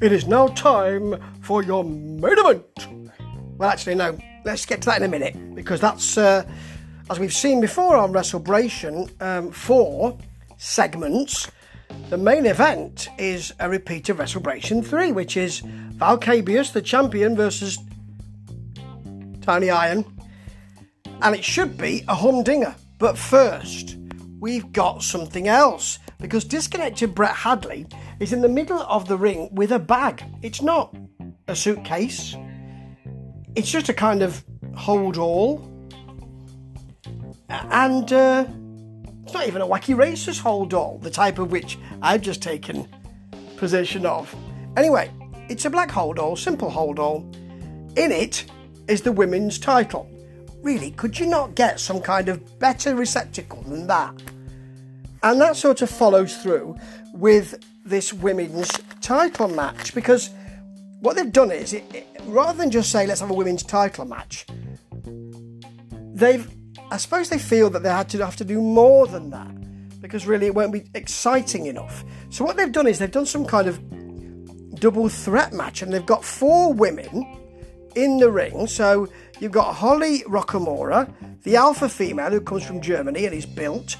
it is now time for your main event. Well, actually, no, let's get to that in a minute because that's, uh, as we've seen before on WrestleBration, um, four segments. The main event is a repeat of WrestleBration 3, which is Val Cabius, the champion, versus Tiny Iron. And it should be a humdinger. But first, we've got something else because disconnected Brett Hadley is in the middle of the ring with a bag. It's not a suitcase, it's just a kind of hold all. And uh, it's not even a wacky racers hold all, the type of which I've just taken possession of. Anyway, it's a black hold all, simple hold all. In it is the women's title. Really, could you not get some kind of better receptacle than that? And that sort of follows through with this women's title match because what they've done is, it, it, rather than just say, let's have a women's title match, they've, I suppose they feel that they had to have to do more than that because really it won't be exciting enough. So what they've done is they've done some kind of double threat match and they've got four women in the ring. So you've got Holly Rockamora, the alpha female who comes from Germany and is built,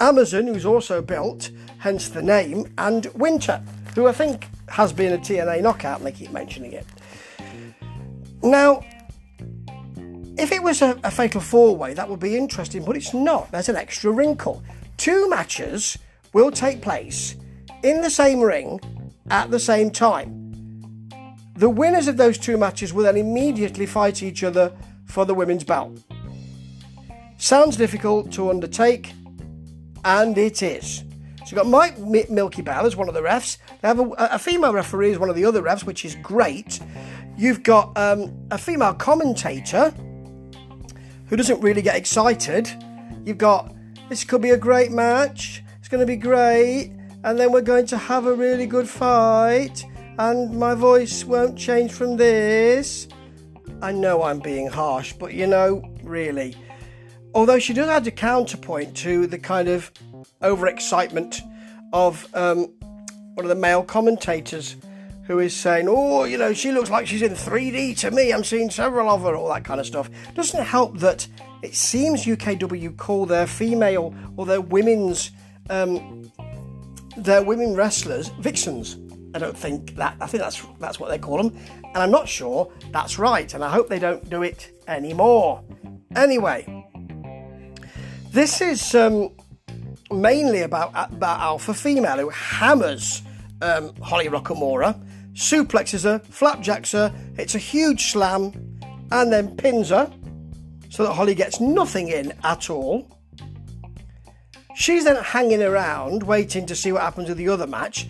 Amazon, who's also built, hence the name, and Winter, who I think has been a TNA knockout, and they keep mentioning it. Now, if it was a, a fatal four way, that would be interesting, but it's not. There's an extra wrinkle. Two matches will take place in the same ring at the same time. The winners of those two matches will then immediately fight each other for the women's belt. Sounds difficult to undertake, and it is. So you've got Mike Milky Bell as one of the refs. They have a, a, female referee as one of the other refs, which is great. You've got um, a female commentator who doesn't really get excited. You've got this could be a great match. It's going to be great, and then we're going to have a really good fight, and my voice won't change from this. I know I'm being harsh, but you know, really although she does add a counterpoint to the kind of overexcitement of um, one of the male commentators who is saying, Oh, you know, she looks like she's in 3D to me. I'm seeing several of her, all that kind of stuff. Doesn't help that it seems UKW call their female or their women's, um, their women wrestlers vixens. I don't think that, I think that's, that's what they call them. And I'm not sure that's right. And I hope they don't do it anymore. Anyway, this is um, mainly about, about Alpha Female who hammers um, Holly Rockamora, suplexes her, flapjacks her, hits a huge slam, and then pins her so that Holly gets nothing in at all. She's then hanging around, waiting to see what happens with the other match.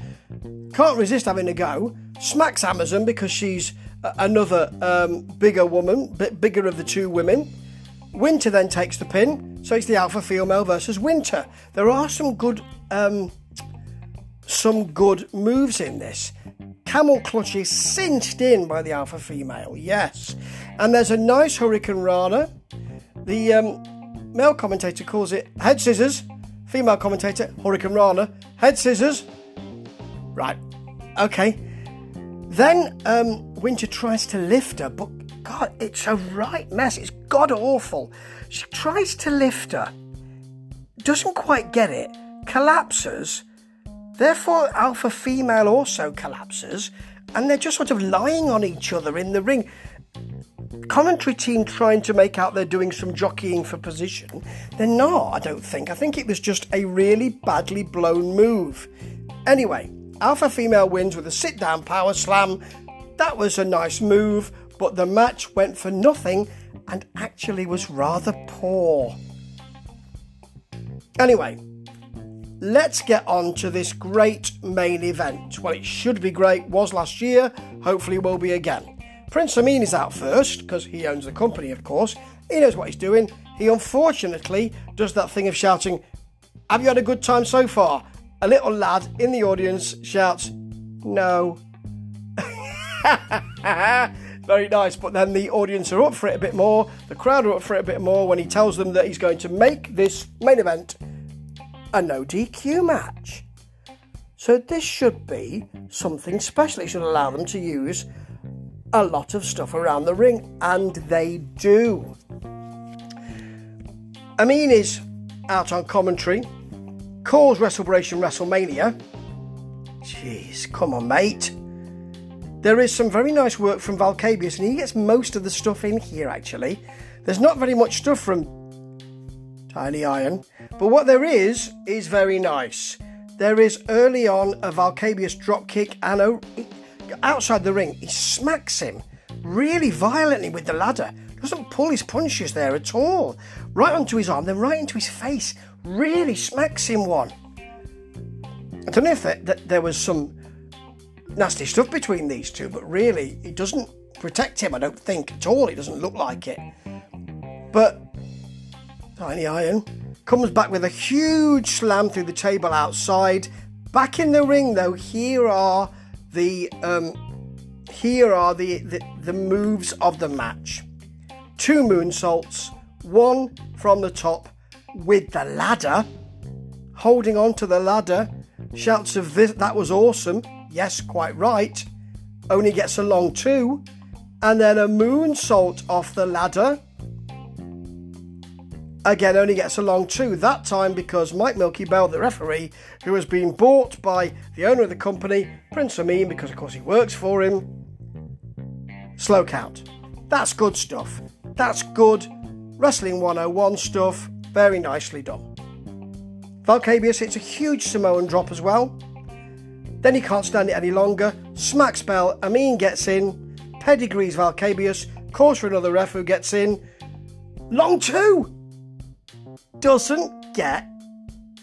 Can't resist having a go. Smacks Amazon because she's another um, bigger woman, bit bigger of the two women. Winter then takes the pin, so it's the alpha female versus Winter. There are some good, um, some good moves in this. Camel clutch is cinched in by the alpha female, yes, and there's a nice hurricanrana. The um, male commentator calls it head scissors. Female commentator hurricanrana, head scissors. Right, okay. Then um, Winter tries to lift her, but God, it's a right mess. It's god awful. She tries to lift her, doesn't quite get it, collapses. Therefore, alpha female also collapses, and they're just sort of lying on each other in the ring. Commentary team trying to make out they're doing some jockeying for position. They're not, I don't think. I think it was just a really badly blown move. Anyway, Alpha Female wins with a sit down power slam. That was a nice move, but the match went for nothing and actually was rather poor. Anyway, let's get on to this great main event. Well, it should be great, was last year, hopefully will be again. Prince Amin is out first because he owns the company, of course. He knows what he's doing. He unfortunately does that thing of shouting, Have you had a good time so far? A little lad in the audience shouts, No. very nice. But then the audience are up for it a bit more, the crowd are up for it a bit more when he tells them that he's going to make this main event a no DQ match. So this should be something special. It should allow them to use a lot of stuff around the ring, and they do. Amin is out on commentary, calls WrestleBration WrestleMania. Jeez, come on, mate. There is some very nice work from Valkabius, and he gets most of the stuff in here actually. There's not very much stuff from Tiny Iron, but what there is is very nice. There is early on a Valkabius drop kick and outside the ring, he smacks him really violently with the ladder. Doesn't pull his punches there at all. Right onto his arm, then right into his face. Really smacks him one. I don't know if there, there was some nasty stuff between these two, but really, it doesn't protect him, I don't think at all. It doesn't look like it. But Tiny Iron comes back with a huge slam through the table outside. Back in the ring, though, here are the um, here are the, the, the moves of the match. Two moonsaults, one from the top with the ladder, holding on to the ladder. Shouts of this, that was awesome. Yes, quite right. Only gets along two. And then a moonsault off the ladder again only gets along two, that time because Mike Milky Bell, the referee, who has been bought by the owner of the company, Prince Amin, because of course he works for him, slow count. That's good stuff. That's good Wrestling 101 stuff. Very nicely done. Valkabius hits a huge Samoan drop as well. Then he can't stand it any longer. Smacks Bell. Amin gets in. Pedigrees Valcabius, Calls for another ref who gets in. Long two doesn't get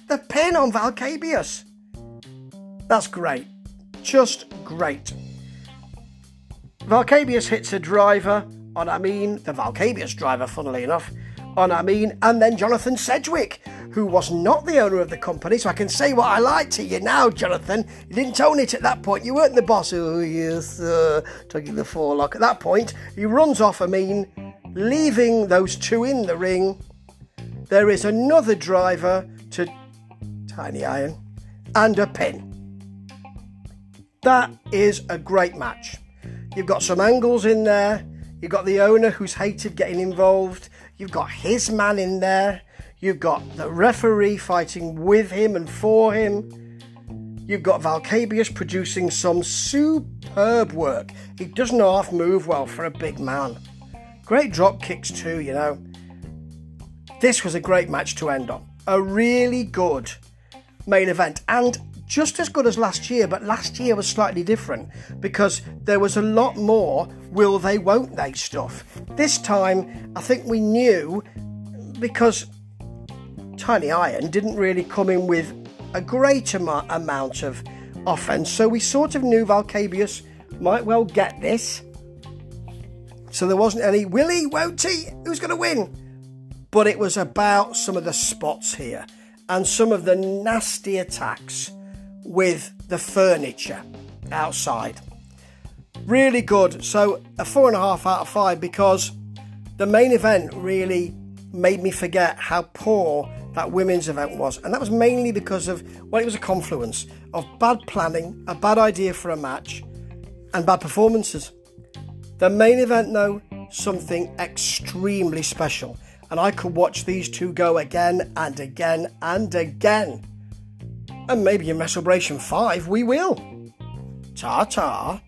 the pin on Valcabius. That's great. Just great. Valcabius hits a driver on Amin, the Valcabius driver, funnily enough, on Amin, and then Jonathan Sedgwick, who was not the owner of the company. So I can say what I like to you now, Jonathan. You didn't own it at that point. You weren't the boss. Oh, yes, uh, taking the forelock. At that point, he runs off Amin, leaving those two in the ring there is another driver to Tiny Iron and a pin. That is a great match. You've got some angles in there. You've got the owner who's hated getting involved. You've got his man in there. You've got the referee fighting with him and for him. You've got Valkabius producing some superb work. He doesn't half move well for a big man. Great drop kicks too, you know. This was a great match to end on. A really good main event and just as good as last year, but last year was slightly different because there was a lot more will they, won't they stuff. This time, I think we knew because Tiny Iron didn't really come in with a great am- amount of offense, so we sort of knew Valkabius might well get this. So there wasn't any will he, won't he? Who's going to win? but it was about some of the spots here and some of the nasty attacks with the furniture outside. Really good. So, a four and a half out of five because the main event really made me forget how poor that women's event was. And that was mainly because of, well, it was a confluence of bad planning, a bad idea for a match, and bad performances. The main event, though, something extremely special and I could watch these two go again and again and again. And maybe in WrestleBration 5 we will. Ta ta.